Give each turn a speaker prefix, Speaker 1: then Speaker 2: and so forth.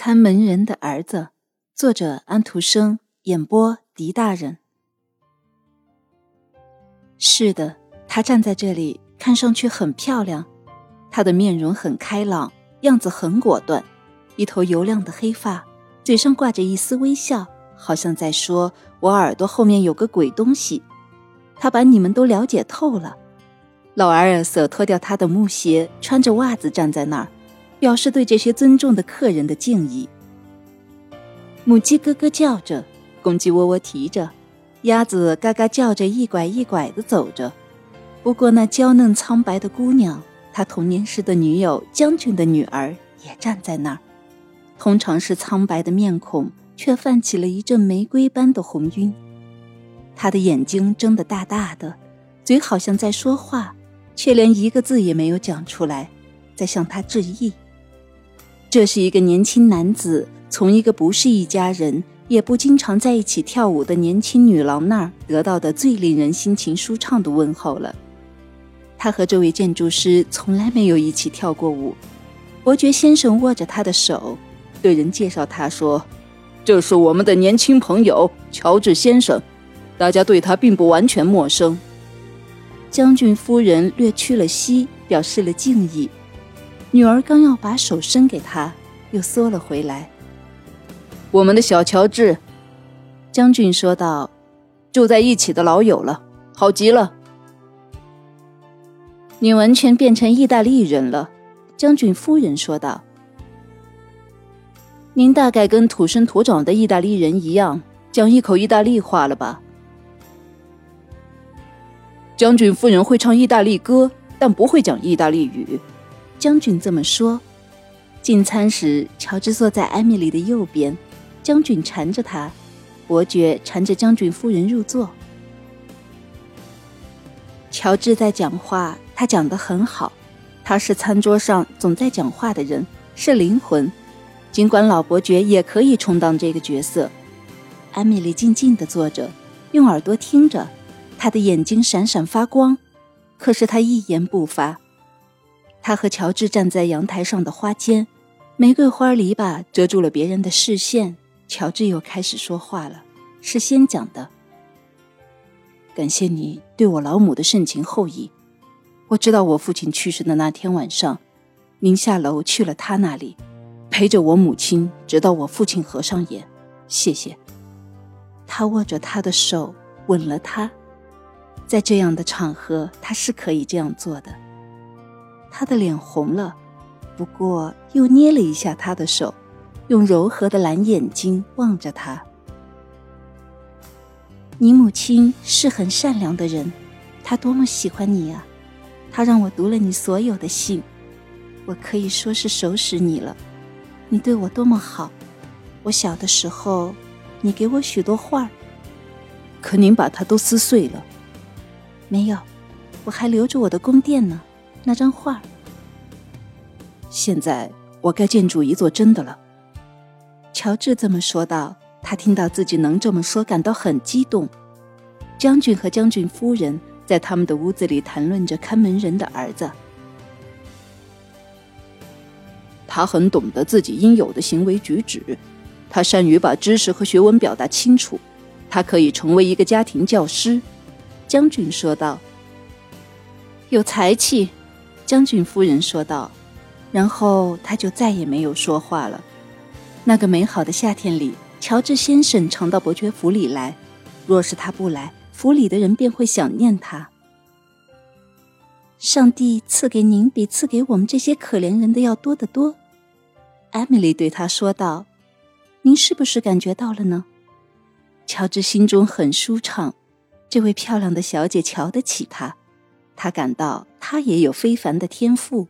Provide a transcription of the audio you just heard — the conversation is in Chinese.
Speaker 1: 看门人的儿子，作者安徒生，演播狄大人。是的，她站在这里，看上去很漂亮。她的面容很开朗，样子很果断，一头油亮的黑发，嘴上挂着一丝微笑，好像在说：“我耳朵后面有个鬼东西。”他把你们都了解透了。老阿尔瑟脱掉他的木鞋，穿着袜子站在那儿。表示对这些尊重的客人的敬意。母鸡咯咯叫着，公鸡喔喔啼着，鸭子嘎嘎叫着，一拐一拐地走着。不过那娇嫩苍白的姑娘，她童年时的女友将军的女儿，也站在那儿。通常是苍白的面孔，却泛起了一阵玫瑰般的红晕。她的眼睛睁得大大的，嘴好像在说话，却连一个字也没有讲出来，在向他致意。这是一个年轻男子从一个不是一家人，也不经常在一起跳舞的年轻女郎那儿得到的最令人心情舒畅的问候了。他和这位建筑师从来没有一起跳过舞。伯爵先生握着他的手，对人介绍他说：“这是我们的年轻朋友乔治先生，大家对他并不完全陌生。”将军夫人略屈了膝，表示了敬意。女儿刚要把手伸给他，又缩了回来。我们的小乔治，将军说道：“住在一起的老友了，好极了。”你完全变成意大利人了，将军夫人说道。您大概跟土生土长的意大利人一样，讲一口意大利话了吧？将军夫人会唱意大利歌，但不会讲意大利语。将军这么说。进餐时，乔治坐在艾米丽的右边，将军缠着他，伯爵缠着将军夫人入座。乔治在讲话，他讲得很好，他是餐桌上总在讲话的人，是灵魂。尽管老伯爵也可以充当这个角色。艾米丽静静地坐着，用耳朵听着，她的眼睛闪闪发光，可是她一言不发。他和乔治站在阳台上的花间，玫瑰花篱笆遮住了别人的视线。乔治又开始说话了，是先讲的：“感谢你对我老母的盛情厚谊。我知道我父亲去世的那天晚上，您下楼去了他那里，陪着我母亲，直到我父亲合上眼。谢谢。”他握着他的手，吻了他。在这样的场合，他是可以这样做的。他的脸红了，不过又捏了一下他的手，用柔和的蓝眼睛望着他。你母亲是很善良的人，她多么喜欢你啊！她让我读了你所有的信，我可以说是熟识你了。你对我多么好！我小的时候，你给我许多画儿，可您把它都撕碎了。没有，我还留着我的宫殿呢。那张画。现在我该建筑一座真的了。乔治这么说道。他听到自己能这么说，感到很激动。将军和将军夫人在他们的屋子里谈论着看门人的儿子。他很懂得自己应有的行为举止，他善于把知识和学问表达清楚，他可以成为一个家庭教师。将军说道。有才气。将军夫人说道，然后他就再也没有说话了。那个美好的夏天里，乔治先生常到伯爵府里来。若是他不来，府里的人便会想念他。上帝赐给您比赐给我们这些可怜人的要多得多，艾米丽对他说道：“您是不是感觉到了呢？”乔治心中很舒畅，这位漂亮的小姐瞧得起他。他感到他也有非凡的天赋。